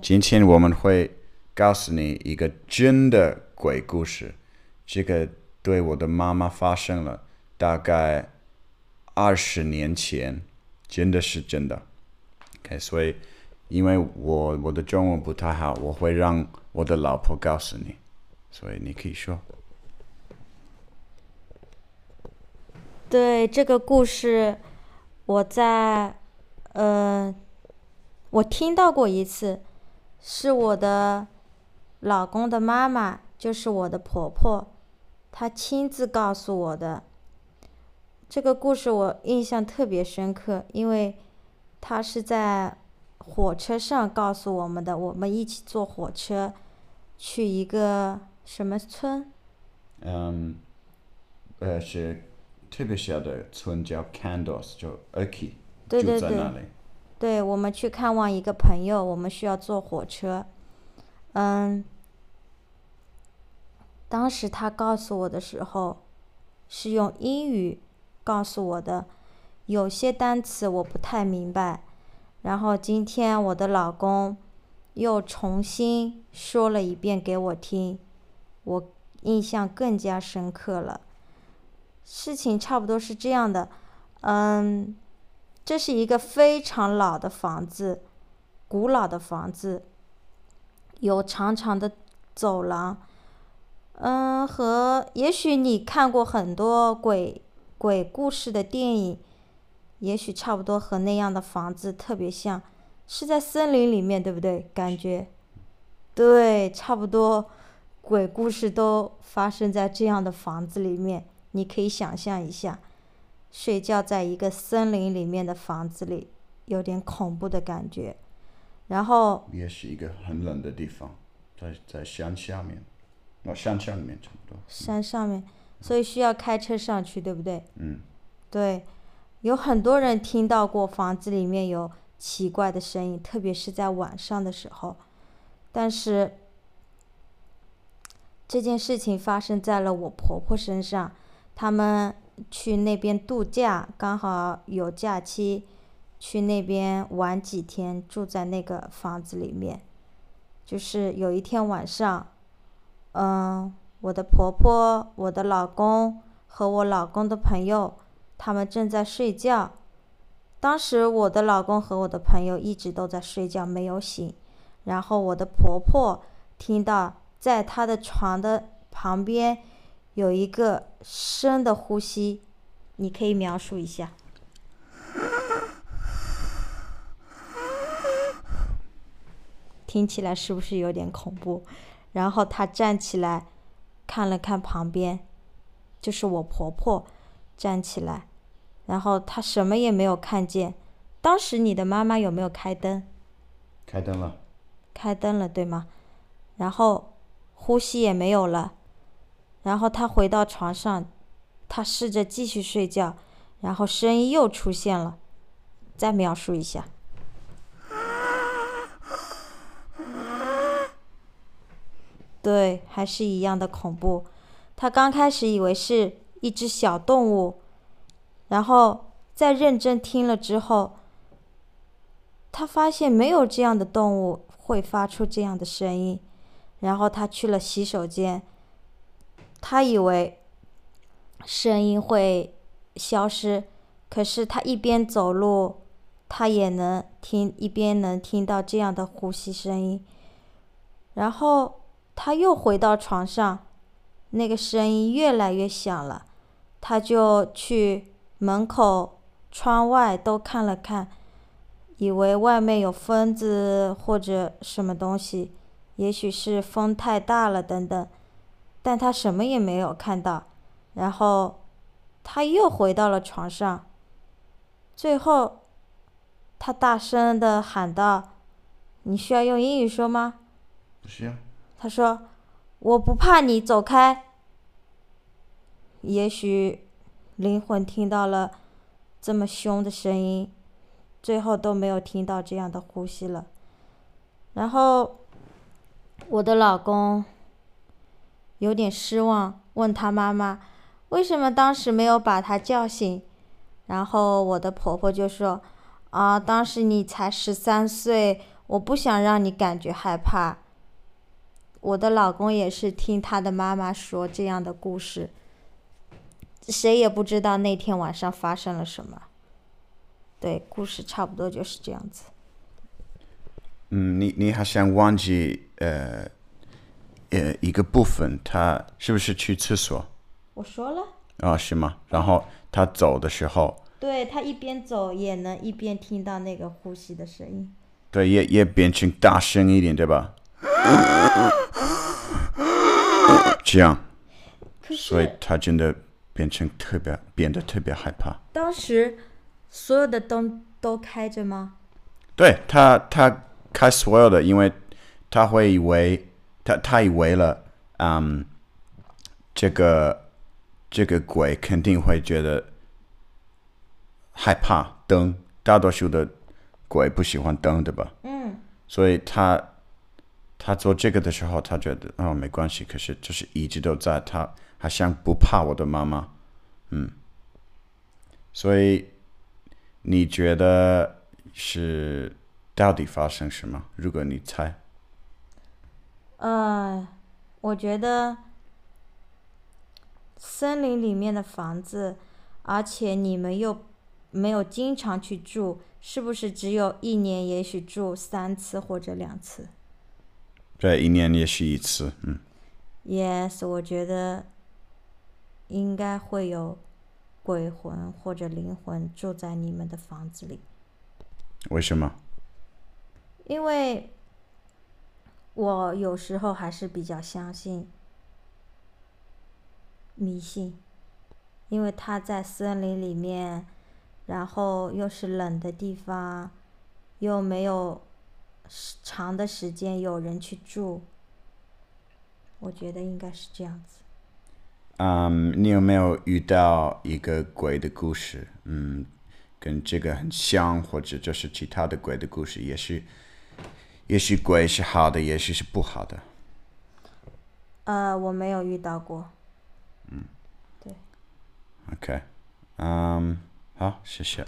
今天我们会告诉你一个真的鬼故事，这个对我的妈妈发生了，大概二十年前，真的是真的。OK，所以因为我我的中文不太好，我会让我的老婆告诉你，所以你可以说。对这个故事，我在呃，我听到过一次，是我的老公的妈妈，就是我的婆婆，她亲自告诉我的。这个故事我印象特别深刻，因为她是在火车上告诉我们的。我们一起坐火车去一个什么村？嗯，呃，是特别小的村叫 Candles，叫 Aki，对对对就在那里。对，我们去看望一个朋友，我们需要坐火车。嗯，当时他告诉我的时候，是用英语告诉我的，有些单词我不太明白。然后今天我的老公又重新说了一遍给我听，我印象更加深刻了。事情差不多是这样的，嗯。这是一个非常老的房子，古老的房子，有长长的走廊，嗯，和也许你看过很多鬼鬼故事的电影，也许差不多和那样的房子特别像，是在森林里面，对不对？感觉，对，差不多，鬼故事都发生在这样的房子里面，你可以想象一下。睡觉在一个森林里面的房子里，有点恐怖的感觉。然后也是一个很冷的地方，在在山下面，哦，山上面差不多。山上面，所以需要开车上去，对不对？嗯。对，有很多人听到过房子里面有奇怪的声音，特别是在晚上的时候。但是这件事情发生在了我婆婆身上，他们。去那边度假，刚好有假期，去那边玩几天，住在那个房子里面。就是有一天晚上，嗯，我的婆婆、我的老公和我老公的朋友，他们正在睡觉。当时我的老公和我的朋友一直都在睡觉，没有醒。然后我的婆婆听到在她的床的旁边。有一个深的呼吸，你可以描述一下。听起来是不是有点恐怖？然后他站起来，看了看旁边，就是我婆婆站起来，然后他什么也没有看见。当时你的妈妈有没有开灯？开灯了。开灯了，对吗？然后呼吸也没有了。然后他回到床上，他试着继续睡觉，然后声音又出现了，再描述一下。对，还是一样的恐怖。他刚开始以为是一只小动物，然后在认真听了之后，他发现没有这样的动物会发出这样的声音，然后他去了洗手间。他以为声音会消失，可是他一边走路，他也能听，一边能听到这样的呼吸声音。然后他又回到床上，那个声音越来越响了，他就去门口、窗外都看了看，以为外面有疯子或者什么东西，也许是风太大了等等。但他什么也没有看到，然后他又回到了床上。最后，他大声的喊道：“你需要用英语说吗？”“不需要。”他说：“我不怕你，走开。”也许灵魂听到了这么凶的声音，最后都没有听到这样的呼吸了。然后，我的老公。有点失望，问他妈妈：“为什么当时没有把他叫醒？”然后我的婆婆就说：“啊，当时你才十三岁，我不想让你感觉害怕。我的老公也是听他的妈妈说这样的故事，谁也不知道那天晚上发生了什么。对，故事差不多就是这样子。嗯，你你好像忘记呃呃一个部分，他是不是去厕所？我说了。啊，是吗？然后他走的时候，对他一边走也能一边听到那个呼吸的声音。对，也也变成大声一点，对吧？这样，可所以他真的变成特别变得特别害怕。当时所有的灯都开着吗？对他，他开所有的，因为他会以为他他以为了，嗯，这个这个鬼肯定会觉得害怕灯，大多数的鬼不喜欢灯，对吧？嗯，所以他他做这个的时候，他觉得哦没关系，可是就是一直都在，他好像不怕我的妈妈，嗯，所以你觉得是到底发生什么？如果你猜，呃，我觉得森林里面的房子，而且你们又没有经常去住，是不是只有一年也许住三次或者两次对，一年也许一次，嗯，？Yes，我觉得应该会有鬼魂或者灵魂住在你们的房子里。为什么？因为我有时候还是比较相信迷信，因为他在森林里面，然后又是冷的地方，又没有长的时间有人去住，我觉得应该是这样子。嗯，你有没有遇到一个鬼的故事？嗯，跟这个很像，或者就是其他的鬼的故事，也是，也许鬼是好的，也许是不好的。呃，我没有遇到过嗯。OK，嗯，好，谢谢。